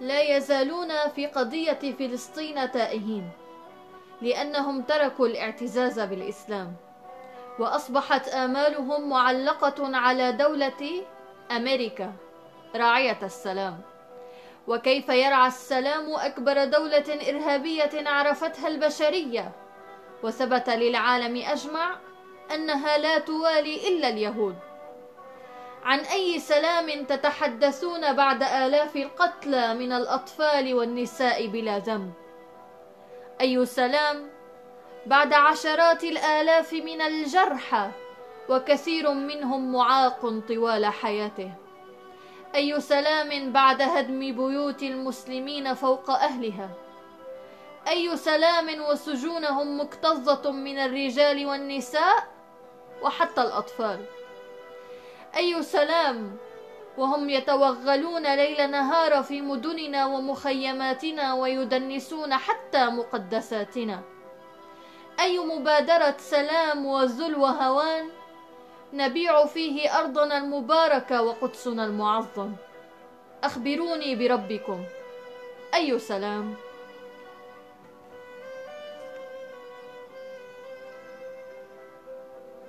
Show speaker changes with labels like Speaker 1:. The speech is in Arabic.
Speaker 1: لا يزالون في قضية فلسطين تائهين لأنهم تركوا الاعتزاز بالإسلام وأصبحت آمالهم معلقة على دولة أمريكا راعية السلام. وكيف يرعى السلام أكبر دولة إرهابية عرفتها البشرية؟ وثبت للعالم أجمع أنها لا توالي إلا اليهود. عن أي سلام تتحدثون بعد آلاف القتلى من الأطفال والنساء بلا ذنب؟ أي سلام بعد عشرات الآلاف من الجرحى وكثير منهم معاق طوال حياته؟ أي سلام بعد هدم بيوت المسلمين فوق أهلها؟ أي سلام وسجونهم مكتظة من الرجال والنساء وحتى الأطفال؟ أي سلام؟ وهم يتوغلون ليل نهار في مدننا ومخيماتنا ويدنسون حتى مقدساتنا. أي مبادرة سلام وذل وهوان؟ نبيع فيه أرضنا المباركة وقدسنا المعظم. أخبروني بربكم. أي سلام؟